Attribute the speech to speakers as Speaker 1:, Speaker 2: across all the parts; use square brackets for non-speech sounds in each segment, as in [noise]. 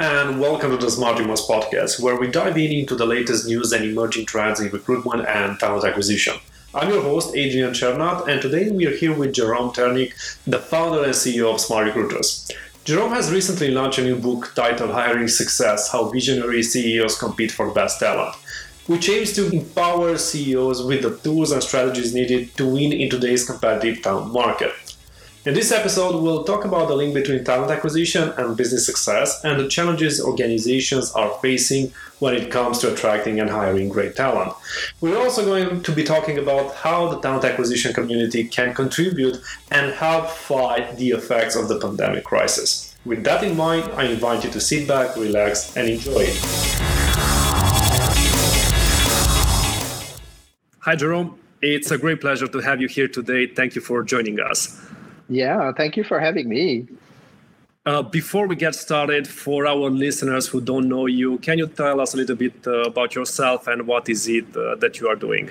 Speaker 1: and welcome to the Smart Dreamers podcast, where we dive in into the latest news and emerging trends in recruitment and talent acquisition. I'm your host, Adrian Chernat, and today we are here with Jerome Ternynck, the founder and CEO of Smart Recruiters. Jerome has recently launched a new book titled Hiring Success How Visionary CEOs Compete for Best Talent, which aims to empower CEOs with the tools and strategies needed to win in today's competitive talent market. In this episode, we'll talk about the link between talent acquisition and business success and the challenges organizations are facing when it comes to attracting and hiring great talent. We're also going to be talking about how the talent acquisition community can contribute and help fight the effects of the pandemic crisis. With that in mind, I invite you to sit back, relax, and enjoy it. Hi, Jerome. It's a great pleasure to have you here today. Thank you for joining us.
Speaker 2: Yeah, thank you for having me.
Speaker 1: Uh, before we get started, for our listeners who don't know you, can you tell us a little bit uh, about yourself and what is it uh, that you are doing?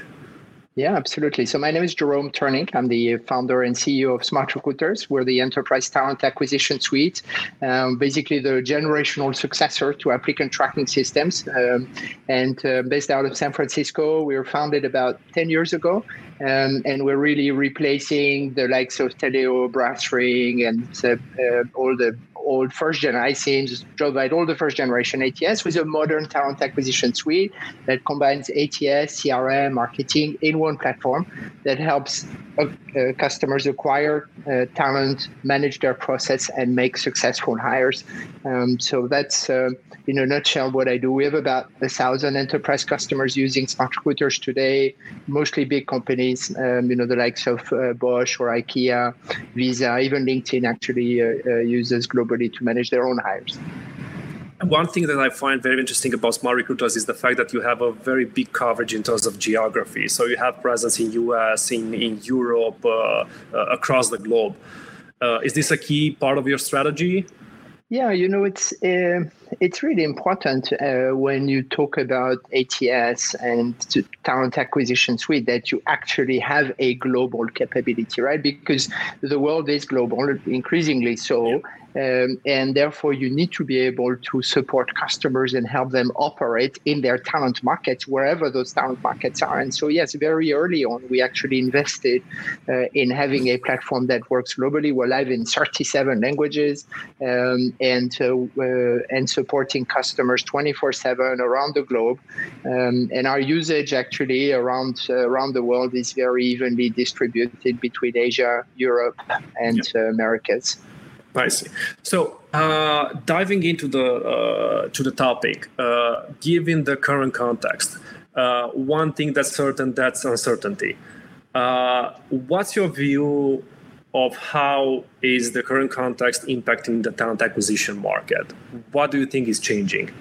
Speaker 2: Yeah, absolutely. So my name is Jerome Ternynck. I'm the founder and CEO of Smart Recruiters. We're the enterprise talent acquisition suite, um, basically the generational successor to applicant tracking systems. Um, and uh, based out of San Francisco, we were founded about 10 years ago. Um, and we're really replacing the likes of Taleo, BrassRing, and uh, uh, all the old first gen iCIMS, provide all the first generation ATS with a modern talent acquisition suite that combines ATS, CRM, marketing in one platform that helps uh, uh, customers acquire uh, talent, manage their process, and make successful hires. Um, so that's uh, in a nutshell what I do. We have about a thousand enterprise customers using Smart Recruiters today, mostly big companies, um, you know, the likes of uh, Bosch or IKEA, Visa, even LinkedIn actually uh, uses globally to manage their own hires.
Speaker 1: One thing that I find very interesting about Smart Recruiters is the fact that you have a very big coverage in terms of geography. So you have presence in US, in, in Europe, uh, uh, across the globe. Uh, is this a key part of your strategy?
Speaker 2: Yeah, you know, it's uh, it's really important uh, when you talk about ATS and talent acquisition suite that you actually have a global capability, right? Because the world is global, increasingly so. Um, and therefore, you need to be able to support customers and help them operate in their talent markets, wherever those talent markets are. And so, yes, very early on, we actually invested uh, in having a platform that works globally. We're live in 37 languages um, and uh, uh, and supporting customers 24/7 around the globe. Um, and our usage actually around uh, around the world is very evenly distributed between Asia, Europe, and uh, Americas.
Speaker 1: I see. So, uh, diving into the uh, to the topic, uh, given the current context, uh, one thing that's certain that's uncertainty. Uh, what's your view of how is the current context impacting the talent acquisition market? What do you think is changing?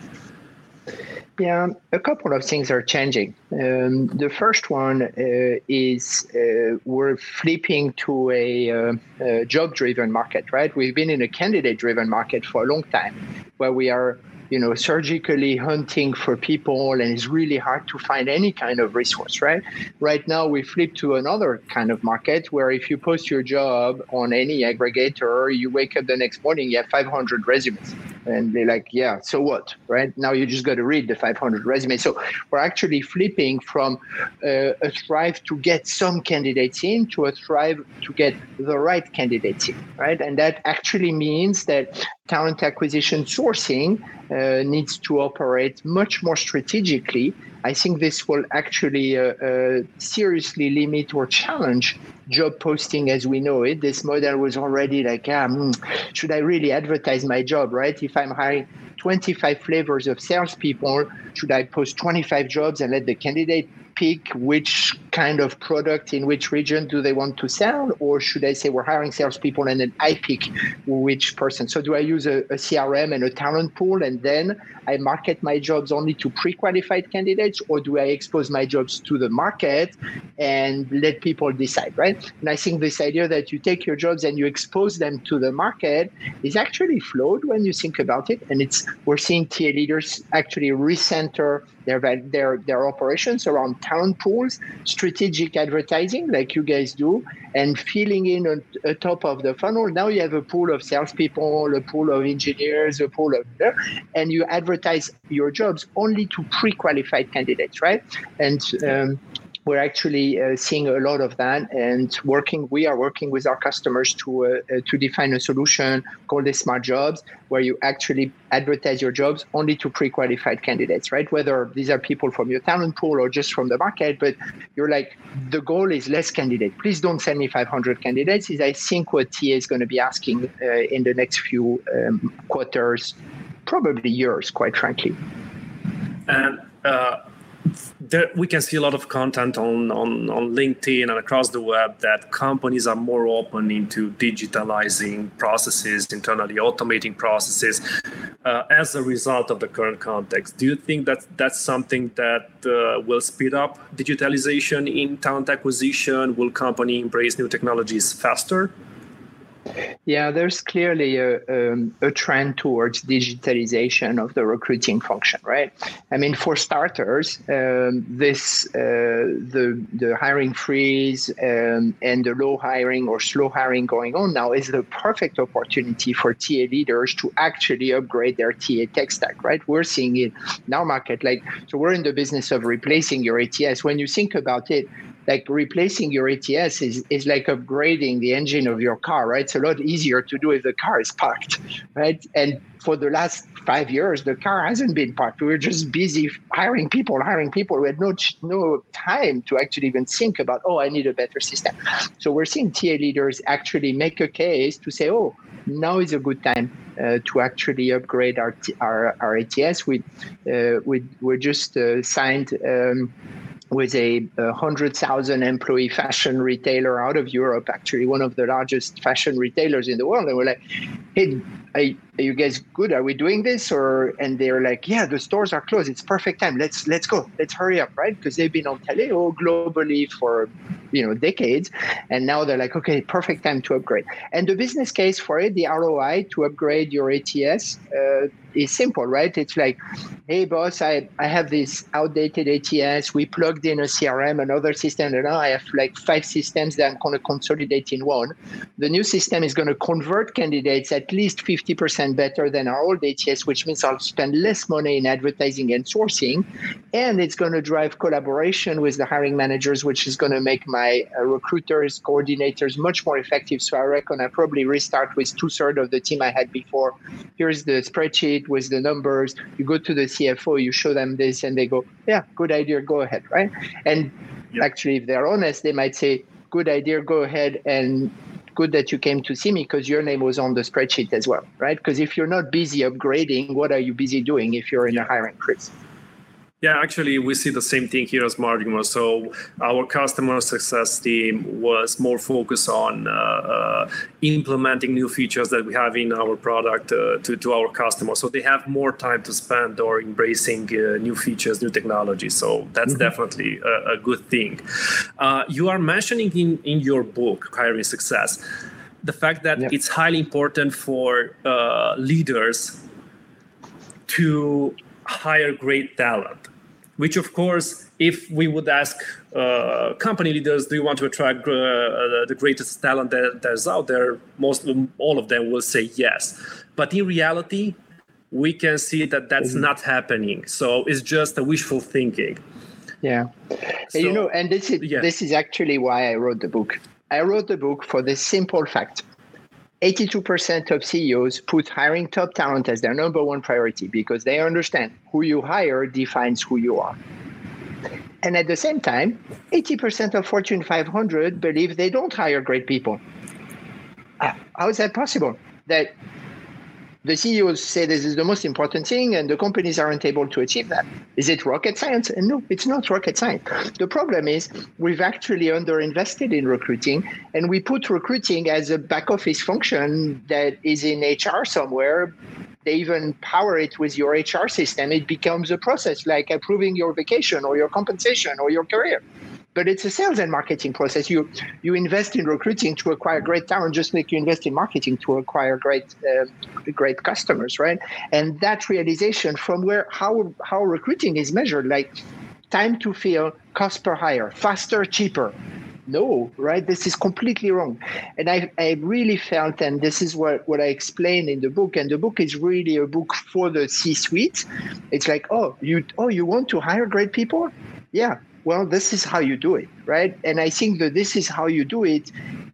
Speaker 2: Yeah, a couple of things are changing. Um, the first one uh, is uh, we're flipping to a, uh, a job driven market, right? We've been in a candidate driven market for a long time where we are you know surgically hunting for people and it's really hard to find any kind of resource right? Right now we flip to another kind of market where if you post your job on any aggregator you wake up the next morning you have 500 resumes. And they're like yeah so what? Right? Now you just got to read the 500 resumes so we're actually flipping from uh, a thrive to get some candidates in to a thrive to get the right candidates in right? And that actually means that talent acquisition sourcing uh, needs to operate much more strategically. I think this will actually uh, uh, seriously limit or challenge job posting as we know it. This model was already like, um, should I really advertise my job, right? If I'm hiring 25 flavors of salespeople, should I post 25 jobs and let the candidate pick which kind of product in which region do they want to sell, or should I say we're hiring salespeople and then I pick which person? So do I use a, a CRM and a talent pool and then I market my jobs only to pre-qualified candidates, or do I expose my jobs to the market and let people decide, right? And I think this idea that you take your jobs and you expose them to the market is actually flawed when you think about it, and it's we're seeing TA leaders actually recenter their their their operations around talent pools strategic advertising like you guys do and filling in on the top of the funnel. Now you have a pool of salespeople, a pool of engineers, a pool of, and you advertise your jobs only to pre-qualified candidates, right? And um, we're actually uh, seeing a lot of that and working we are working with our customers to uh, uh, to define a solution called the smart jobs where you actually advertise your jobs only to pre-qualified candidates right? Whether these are people from your talent pool or just from the market but you're like the goal is less candidate. Please don't send me 500 candidates. Is i think what TA is going to be asking uh, in the next few um, quarters probably years quite frankly.
Speaker 1: And uh, there, we can see a lot of content on, on, on LinkedIn and across the web that companies are more open into digitalizing processes internally, automating processes uh, as a result of the current context. Do you think that that's something that uh, will speed up digitalization in talent acquisition? Will company embrace new technologies faster?
Speaker 2: Yeah, there's clearly a, um, a trend towards digitalization of the recruiting function, right? I mean, for starters, um, this uh, the the hiring freeze um, and the low hiring or slow hiring going on now is the perfect opportunity for TA leaders to actually upgrade their TA tech stack, right? We're seeing it now, market, like so. We're in the business of replacing your ATS. When you think about it, like replacing your ATS is, is like upgrading the engine of your car, right? It's a lot easier to do if the car is parked, right? And for the last five years, the car hasn't been parked. We were just busy hiring people, hiring people. We had no no time to actually even think about, oh, I need a better system. So we're seeing TA leaders actually make a case to say, oh, now is a good time uh, to actually upgrade our our, our ATS. We uh, we we just uh, signed. Um, with a, a hundred thousand employee fashion retailer out of Europe, actually one of the largest fashion retailers in the world. And we're like, hey, are, you guys good? Are we doing this? Or and they're like, yeah, the stores are closed. It's perfect time. Let's let's go. Let's hurry up, right? Because they've been on Taleo globally for you know decades, and now they're like, okay, perfect time to upgrade. And the business case for it, the ROI to upgrade your ATS. Uh, is simple, right? It's like, hey, boss, I, I have this outdated ATS. We plugged in a CRM, another system, and now I have like five systems that I'm going to consolidate in one. The new system is going to convert candidates at least 50% better than our old ATS, which means I'll spend less money in advertising and sourcing. And it's going to drive collaboration with the hiring managers, which is going to make my uh, recruiters, coordinators much more effective. So I reckon I probably restart with two thirds of the team I had before. Here's the spreadsheet with the numbers. You go to the CFO, you show them this, and they go, "Yeah, good idea, go ahead." Right? And yep. actually, if they're honest, they might say, "Good idea, go ahead." And good that you came to see me because your name was on the spreadsheet as well, right? Because if you're not busy upgrading, what are you busy doing if you're in a hiring freeze?
Speaker 1: Yeah, actually, we see the same thing here as Margimo. So our customer success team was more focused on uh, uh, implementing new features that we have in our product uh, to, to our customers. So they have more time to spend or embracing uh, new features, new technology. So that's mm-hmm. definitely a, a, good thing. Uh, you are mentioning in, in your book, Hiring Success, the fact that yeah. it's highly important for uh, leaders to hire great talent which of course if we would ask uh, company leaders do you want to attract uh, the greatest talent that, that's out there? Most all of them will say yes. But in reality we can see that that's mm-hmm. not happening. So it's just a wishful thinking.
Speaker 2: Yeah. So, you know and this is yeah. this is actually why i wrote the book. I wrote the book for the simple fact 82% of CEOs put hiring top talent as their number one priority because they understand who you hire defines who you are. And at the same time, 80% of Fortune 500 believe they don't hire great people. How is that possible? That the CEOs say this is the most important thing, and the companies aren't able to achieve that. Is it rocket science? And no, it's not rocket science. The problem is we've actually underinvested in recruiting, and we put recruiting as a back office function that is in HR somewhere. They even power it with your HR system. It becomes a process like approving your vacation or your compensation or your career but it's a sales and marketing process. You you invest in recruiting to acquire great talent, just like you invest in marketing to acquire great uh, great customers, right? And that realization from where how how recruiting is measured, like time to fill, cost per hire, faster, cheaper. No, right? This is completely wrong. And I, I really felt, and this is what, what I explain in the book, and the book is really a book for the C-suite. It's like, oh, you oh, you want to hire great people? Yeah. Well, this is how you do it, right? And I think that this is how you do it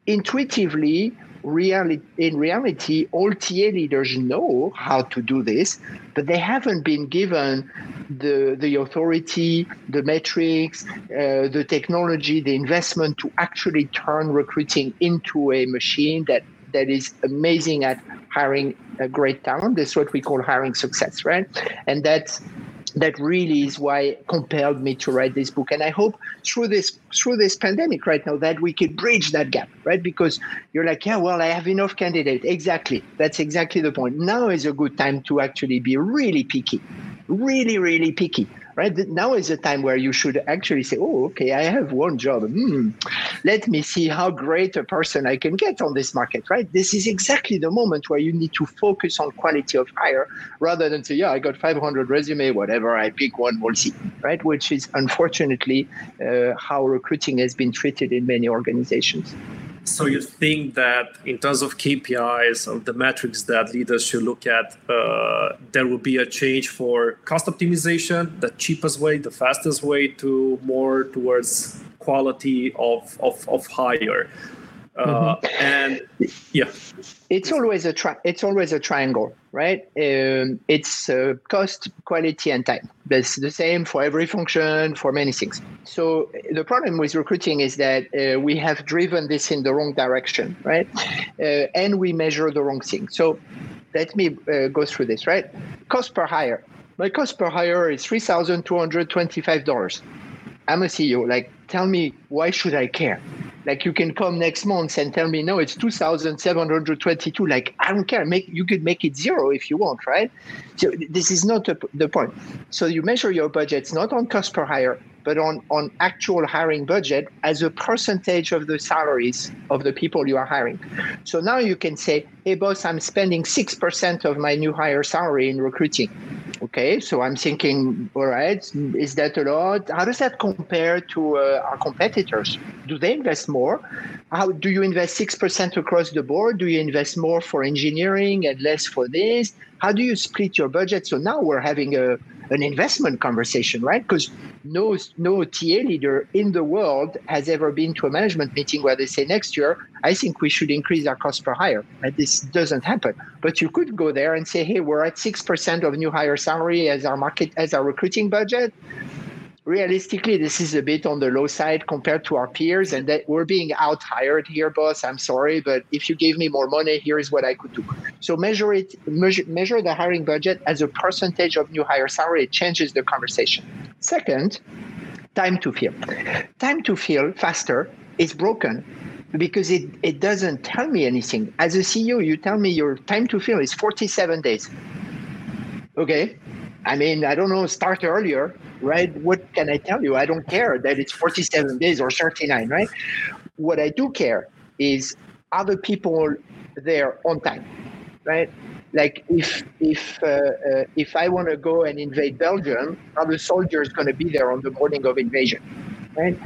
Speaker 2: intuitively reality, in reality, all TA leaders know how to do this, but they haven't been given the, the authority, the metrics, uh, the technology, the investment to actually turn recruiting into a machine that, that is amazing at hiring a great talent. That's what we call hiring success, right? And that's that really is why compelled me to write this book. And i hope through this through this pandemic right now that we could bridge that gap right? Because you're like yeah well i have enough candidates. Exactly. That's exactly the point. Now is a good time to actually be really picky. Really really picky right? Now is the time where you should actually say, oh, okay, I have one job. Hmm, let me see how great a person I can get on this market, right? This is exactly the moment where you need to focus on quality of hire rather than say, yeah, I got 500 resume, whatever, I pick one, we'll see, right? Which is unfortunately uh, how recruiting has been treated in many organizations.
Speaker 1: So you think that in terms of KPIs of the metrics that leaders should look at, uh, there will be a change for cost optimization, the cheapest way, the fastest way to more towards quality of of, of hire. Uh, mm-hmm. and yeah.
Speaker 2: It's always a tri- it's always a triangle right? Um, it's uh, cost quality and time. That's the same for every function for many things. So the problem with recruiting is that uh, we have driven this in the wrong direction right? Uh, and we measure the wrong thing. So let me uh, go through this right? Cost per hire. My cost per hire is $3225 i'm a ceo like tell me why should i care like you can come next month and tell me no it's 2722 like i don't care. Make you could make it zero if you want right? So this is not the point. So you measure your budgets not on cost per hire but on on actual hiring budget as a percentage of the salaries of the people you are hiring so now you can say hey boss i'm spending 6% of my new hire salary in recruiting Okay, so I'm thinking, all right, is that a lot? How does that compare to uh, our competitors? Do they invest more? How do you invest six percent across the board? Do you invest more for engineering and less for this? How do you split your budget? So now we're having a an investment conversation, right? Because no no TA leader in the world has ever been to a management meeting where they say next year I think we should increase our cost per hire. And this doesn't happen. But you could go there and say, hey, we're at six percent of new hire salary as our market as our recruiting budget realistically, this is a bit on the low side compared to our peers, and that we're being out hired here, boss. I'm sorry, but if you gave me more money, here is what I could do. So measure it, measure, measure the hiring budget as a percentage of new hire salary. It changes the conversation. Second, time to fill. Time to fill faster is broken because it, it doesn't tell me anything. As a CEO, you tell me your time to fill is 47 days. Okay. I mean, I don't know, start earlier right? What can I tell you? I don't care that it's 47 days or 39, right? What I do care is other people there on time, right? Like if if uh, uh, if I want to go and invade Belgium, other soldiers going to be there on the morning of invasion, right?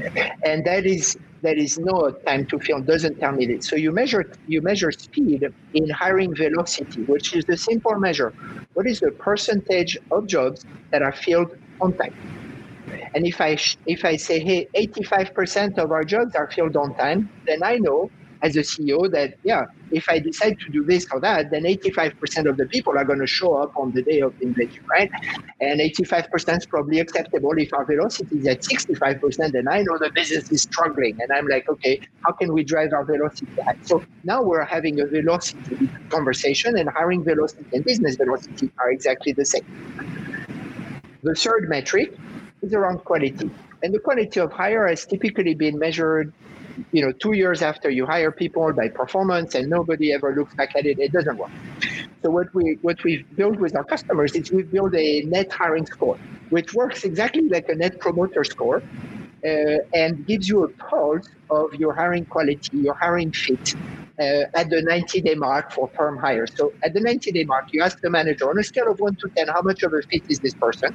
Speaker 2: And that is that is no time to fill. Doesn't tell me. So you measure you measure speed in hiring velocity, which is the simple measure. What is the percentage of jobs that are filled on time. And if I if I say, hey, 85% of our jobs are filled on time, then I know as a CEO that yeah, if I decide to do this or that, then 85% of the people are going to show up on the day of the invasion, right? And 85% is probably acceptable. If our velocity is at 65%, then I know the business is struggling, and I'm like, okay, how can we drive our velocity high? So now we're having a velocity conversation, and hiring velocity and business velocity are exactly the same. The third metric is around quality. And the quality of hire has typically been measured, you know, two years after you hire people by performance, and nobody ever looks back at it. It doesn't work. So what we what we've built with our customers is we've built a net hiring score, which works exactly like a net promoter score, uh, and gives you a pulse of your hiring quality, your hiring fit, uh, at the 90 day mark for perm hires. So at the 90 day mark, you ask the manager on a scale of one to 10, how much of a fit is this person?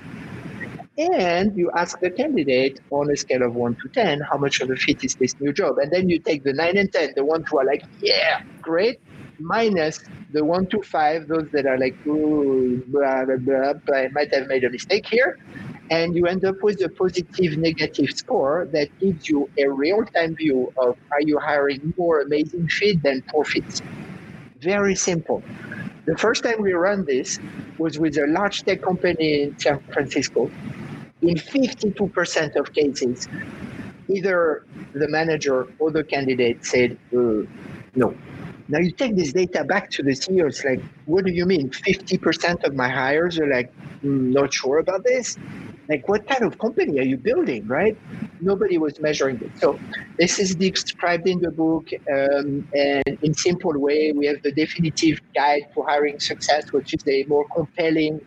Speaker 2: And you ask the candidate on a scale of 1 to 10 how much of a fit is this new job? And then you take the 9 and 10 the ones who are like yeah great minus the 1 to 5 those that are like Ooh, blah, blah, blah, i might have made a mistake here. And you end up with a positive negative score that gives you a real-time view of are you hiring more amazing fit than poor fits? Very simple the first time we ran this was with a large tech company in San Francisco. In 52% of cases, either the manager or the candidate said, uh, no. Now you take this data back to the CEO, it's like, what do you mean? 50% of my hires are like, mm, not sure about this? like what kind of company are you building right nobody was measuring it. So this is described in the book um, and in simple way we have the definitive guide for hiring success which is a more compelling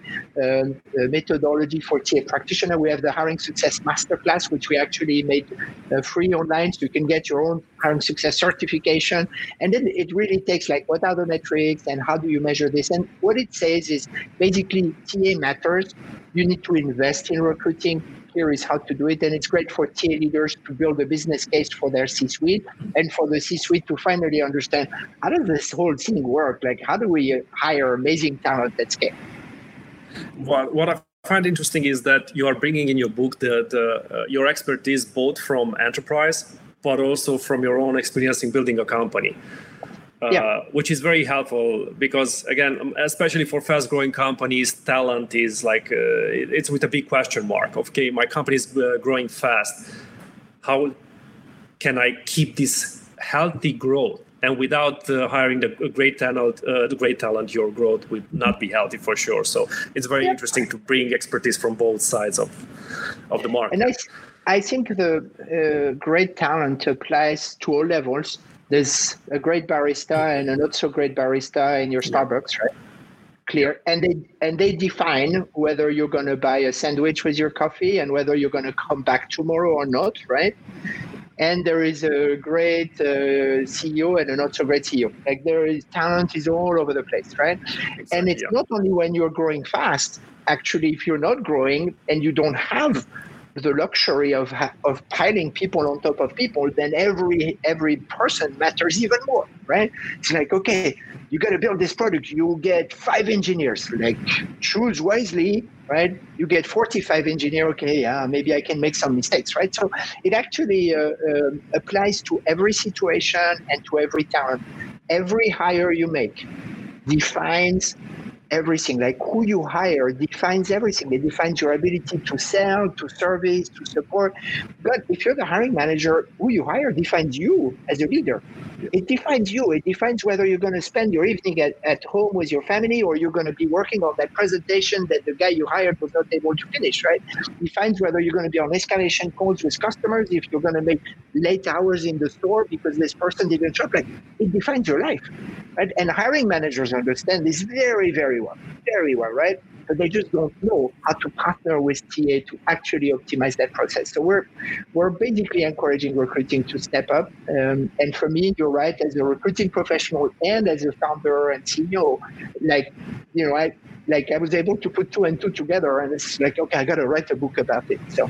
Speaker 2: um, uh, methodology for TA practitioner. We have the hiring success masterclass which we actually made uh, free online so you can get your own hiring success certification. And then it really takes like what are the metrics and how do you measure this? And what it says is basically TA matters. You need to invest in recruiting. Here is how to do it. And it's great for TA leaders to build a business case for their C suite and for the C suite to finally understand how does this whole thing work? Like, how do we hire amazing talent at scale?
Speaker 1: Well, what I find interesting is that you are bringing in your book the, the uh, your expertise both from enterprise but also from your own experience in building a company uh, yeah. which is very helpful because again especially for fast growing companies talent is like uh, it's with a big question mark okay my company is uh, growing fast. How can i keep this healthy growth? And without uh, hiring the great talent uh, the great talent your growth would not be healthy for sure. So it's very yeah. interesting to bring expertise from both sides of of the market.
Speaker 2: And i, I think the uh, great talent applies to all levels there's a great barista and a not so great barista in your Starbucks, right? Clear. And they and they define whether you're going to buy a sandwich with your coffee and whether you're going to come back tomorrow or not, right? And there is a great uh, CEO and a not so great CEO. Like there is talent is all over the place, right? Exactly, and it's not only when you're growing fast. Actually, if you're not growing and you don't have the luxury of of piling people on top of people, then every every person matters even more, right? It's like okay, you got to build this product. You get five engineers. Like choose wisely, right? You get forty five engineer. Okay, yeah, maybe I can make some mistakes, right? So it actually uh, uh, applies to every situation and to every talent. Every hire you make defines everything. Like who you hire defines everything. It defines your ability to sell, to service, to support. But if you're the hiring manager, who you hire defines you as a leader. It defines you. It defines whether you're going to spend your evening at, at home with your family or you're going to be working on that presentation that the guy you hired was not able to finish, right? It defines whether you're going to be on escalation calls with customers, if you're going to make late hours in the store because this person didn't show up. Like it defines your life. Right? And hiring managers understand this very, very well, very well, right? But they just don't know how to partner with TA to actually optimize that process. So we're we're basically encouraging recruiting to step up. Um, and for me, you're right, as a recruiting professional and as a founder and CEO, like you know, I like I was able to put two and two together, and it's like okay, I got to write a book about it. So.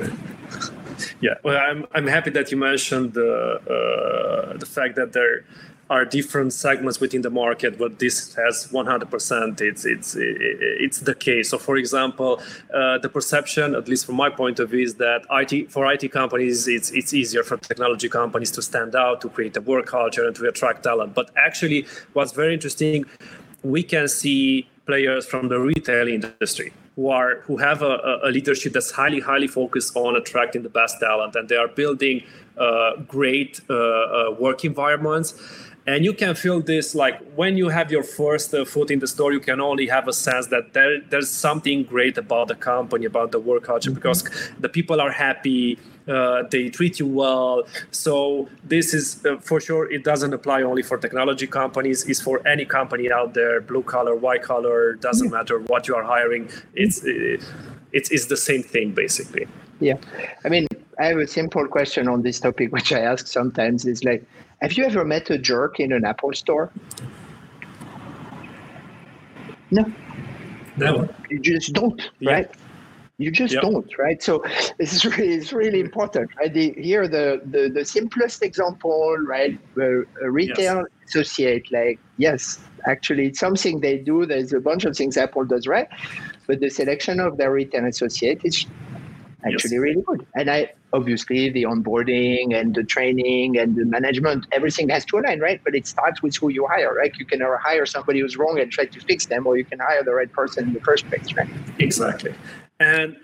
Speaker 1: Yeah, well, I'm I'm happy that you mentioned the uh, the fact that there are different segments within the market, but this has 100%. It's it's it's the case. So, for example, uh, the perception, at least from my point of view, is that IT for IT companies, it's it's easier for technology companies to stand out, to create a work culture, and to attract talent. But actually, what's very interesting, we can see players from the retail industry who are who have a, a, leadership that's highly highly focused on attracting the best talent and they are building uh, great uh, uh, work environments and you can feel this like when you have your first uh, foot in the store you can only have a sense that there, there's something great about the company about the work culture mm-hmm. because the people are happy uh, they treat you well. So this is uh, for sure it doesn't apply only for technology companies. It's for any company out there blue collar white collar doesn't mm-hmm. matter what you are hiring. It's it's, it's the same thing basically.
Speaker 2: Yeah. I mean i have a simple question on this topic [laughs] which i ask sometimes. Is like have you ever met a jerk in an Apple store? No.
Speaker 1: No.
Speaker 2: You just don't, yeah. right? You just yep. don't, right? So it's really, it's really important, right? The, here, the, the the simplest example, right? A, a retail yes. associate, like yes, actually, it's something they do. There's a bunch of things Apple does right, but the selection of their retail associate is actually yes. really good. And I obviously the onboarding and the training and the management, everything has to align, right? But it starts with who you hire, right? You can hire somebody who's wrong and try to fix them, or you can hire the right person in the first place, right?
Speaker 1: Exactly. And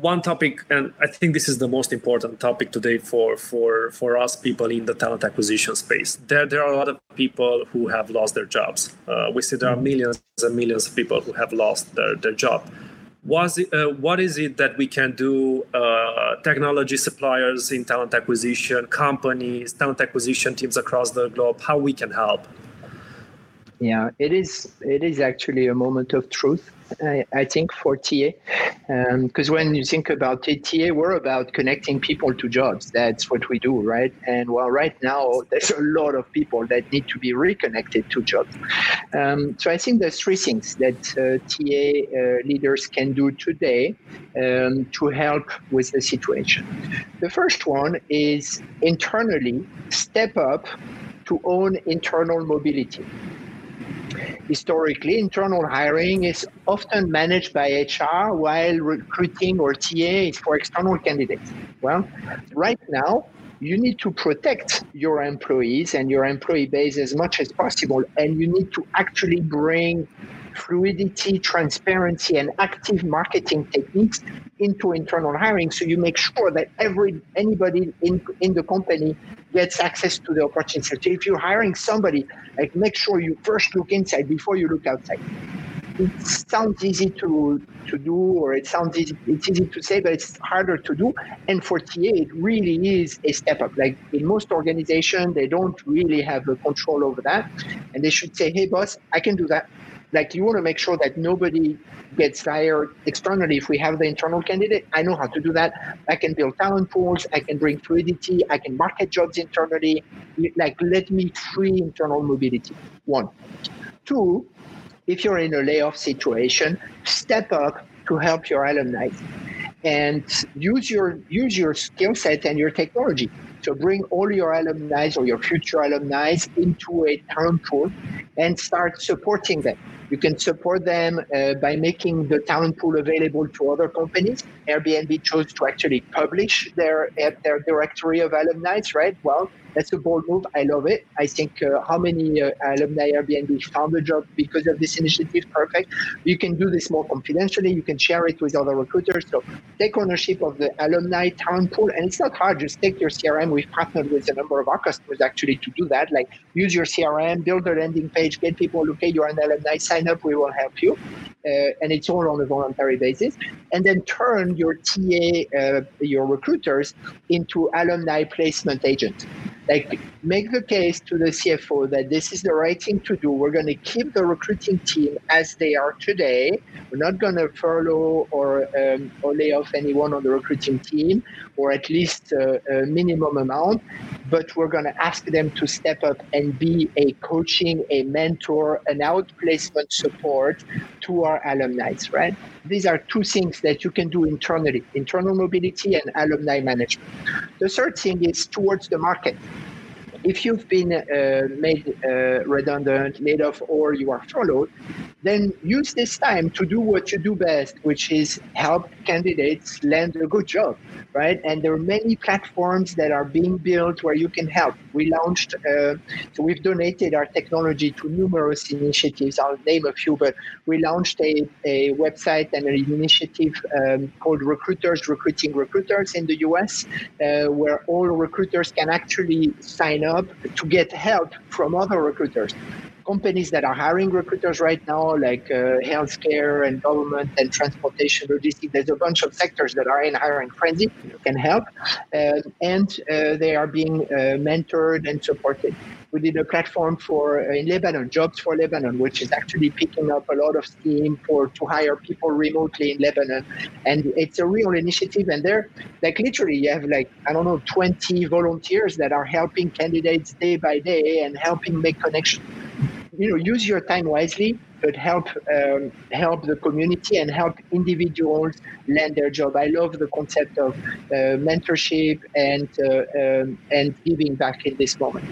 Speaker 1: one topic, and I think this is the most important topic today for for for us people in the talent acquisition space. There there are a lot of people who have lost their jobs. Uh, we see there are millions and millions of people who have lost their, their job was it, uh, what is it that we can do uh, technology suppliers in talent acquisition companies talent acquisition teams across the globe how we can help?
Speaker 2: Yeah it is it is actually a moment of truth I, I think for TA, because um, when you think about it, TA, we're about connecting people to jobs. That's what we do, right? And well, right now there's a lot of people that need to be reconnected to jobs. Um, so I think there's three things that uh, TA uh, leaders can do today um, to help with the situation. The first one is internally step up to own internal mobility historically, internal hiring is often managed by HR while recruiting or TA is for external candidates. Well, right now, you need to protect your employees and your employee base as much as possible, and you need to actually bring fluidity, transparency, and active marketing techniques into internal hiring. So you make sure that every anybody in in the company gets access to the opportunity. So if you're hiring somebody, like make sure you first look inside before you look outside. It sounds easy to to do, or it sounds easy, it's easy to say, but it's harder to do. And for TA, it really is a step up. Like in most organizations, they don't really have the control over that, and they should say, "Hey, boss, I can do that." like you want to make sure that nobody gets hired externally if we have the internal candidate i know how to do that i can build talent pools i can bring fluidity i can market jobs internally like let me free internal mobility one two if you're in a layoff situation step up to help your alumni and use your use your skill set and your technology so bring all your alumni or your future alumni into a talent pool and start supporting them you can support them uh, by making the talent pool available to other companies. Airbnb chose to actually publish their their directory of alumni, right? Well, that's a bold move. I love it. I think uh, how many uh, alumni Airbnb found a job because of this initiative? Perfect. You can do this more confidentially. You can share it with other recruiters. So take ownership of the alumni talent pool, and it's not hard. Just take your CRM. We've partnered with a number of our customers actually to do that. Like use your CRM, build a landing page, get people. Okay, you're an alumni. Sign up. We will help you. Uh, and it's all on a voluntary basis, and then turn your TA, uh, your recruiters, into alumni placement agents like make the case to the CFO that this is the right thing to do. We're going to keep the recruiting team as they are today. We're not going to furlough or um, or lay off anyone on the recruiting team, or at least a, a minimum amount. But we're going to ask them to step up and be a coaching, a mentor, an outplacement support to our alumni. Right? These are two things that you can do internally: internal mobility and alumni management. The third thing is towards the market if you've been uh, made uh, redundant, laid off, or you are furloughed, then use this time to do what you do best, which is help candidates land a good job, right? And there are many platforms that are being built where you can help. We launched, uh, so we've donated our technology to numerous initiatives. I'll name a few, but we launched a, a website and an initiative um, called Recruiters Recruiting Recruiters in the US, uh, where all recruiters can actually sign up to get help from other recruiters companies that are hiring recruiters right now, like uh, healthcare and government and transportation, logistics. There's a bunch of sectors that are in hiring frenzy, can help, uh, and they are being uh, mentored and supported. We did a platform for uh, in Lebanon, Jobs for Lebanon, which is actually picking up a lot of steam for to hire people remotely in Lebanon, and it's a real initiative. And there, like literally, you have like I don't know, 20 volunteers that are helping candidates day by day and helping make connections you know use your time wisely but help um, help the community and help individuals land their job. I love the concept of uh, mentorship and uh, um, and giving back in this moment.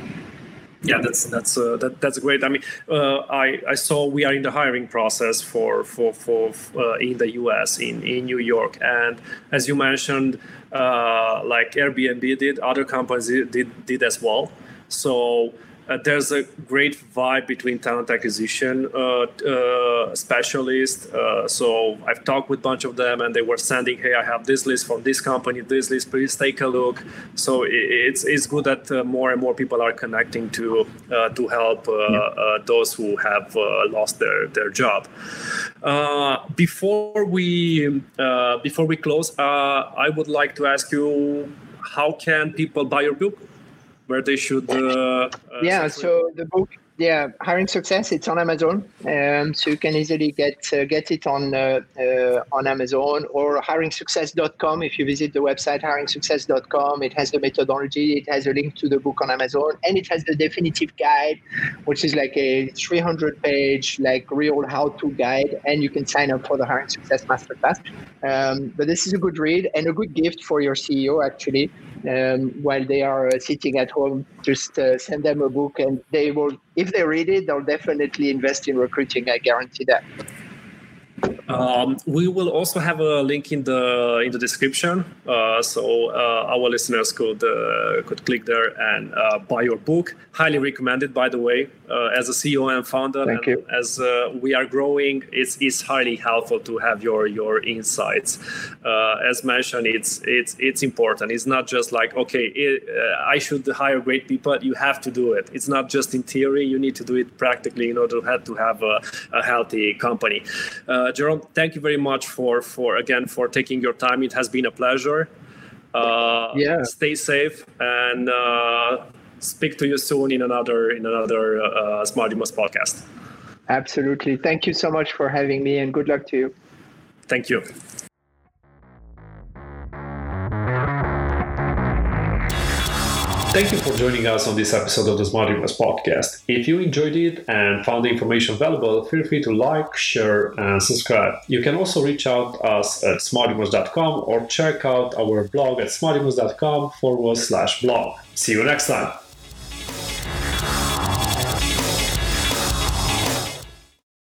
Speaker 1: Yeah, that's that's uh, that, that's great. I mean, uh, I I saw we are in the hiring process for for for uh, in the U.S. in in New York, and as you mentioned, uh, like Airbnb did, other companies did did as well. So uh, there's a great vibe between talent acquisition uh, uh, specialists. Uh, so I've talked with a bunch of them, and they were sending, "Hey, I have this list from this company, this list. Please take a look." So it's it's good that uh, more and more people are connecting to uh, to help yeah. those who have lost their their job. before we before we close, I would like to ask you, how can people buy your book? Where they should. Uh,
Speaker 2: yeah, so the book yeah, hiring success. It's on Amazon, um, so you can easily get uh, get it on uh, uh, on Amazon or hiringsuccess.com. If you visit the website hiringsuccess.com, it has the methodology. It has a link to the book on Amazon, and it has the definitive guide, which is like a 300 page like real how to guide, and you can sign up for the hiring success masterclass. Um, but this is a good read and a good gift for your CEO actually. Um, while they are uh, sitting at home, just uh, send them a book, and they will if they read it, they'll definitely invest in recruiting. I guarantee that.
Speaker 1: Um, we will also have a link in the in the description, uh, so uh, our listeners could uh, could click there and uh, buy your book. Highly recommended, by the way. Uh, as a CEO and founder,
Speaker 2: Thank
Speaker 1: and
Speaker 2: you.
Speaker 1: as uh, we are growing, it's, it's highly helpful to have your your insights. as mentioned, it's it's it's important. It's not just like okay, it, I should hire great people. You have to do it. It's not just in theory. You need to do it practically in order to have, to have a, a healthy company. Jerome, thank you very much for for again for taking your time. It has been a pleasure.
Speaker 2: Uh, yeah.
Speaker 1: Stay safe and uh, speak to you soon in another in another uh, Smart Dreamers podcast.
Speaker 2: Absolutely. Thank you so much for having me, and good luck to you.
Speaker 1: Thank you. Thank you for joining us on this episode of the Smart Dreamers podcast. If you enjoyed it and found the information valuable, feel free to like, share, and subscribe. You can also reach out us at smartdreamers.com or check out our blog at smartdreamers.com forward slash blog. See you next time.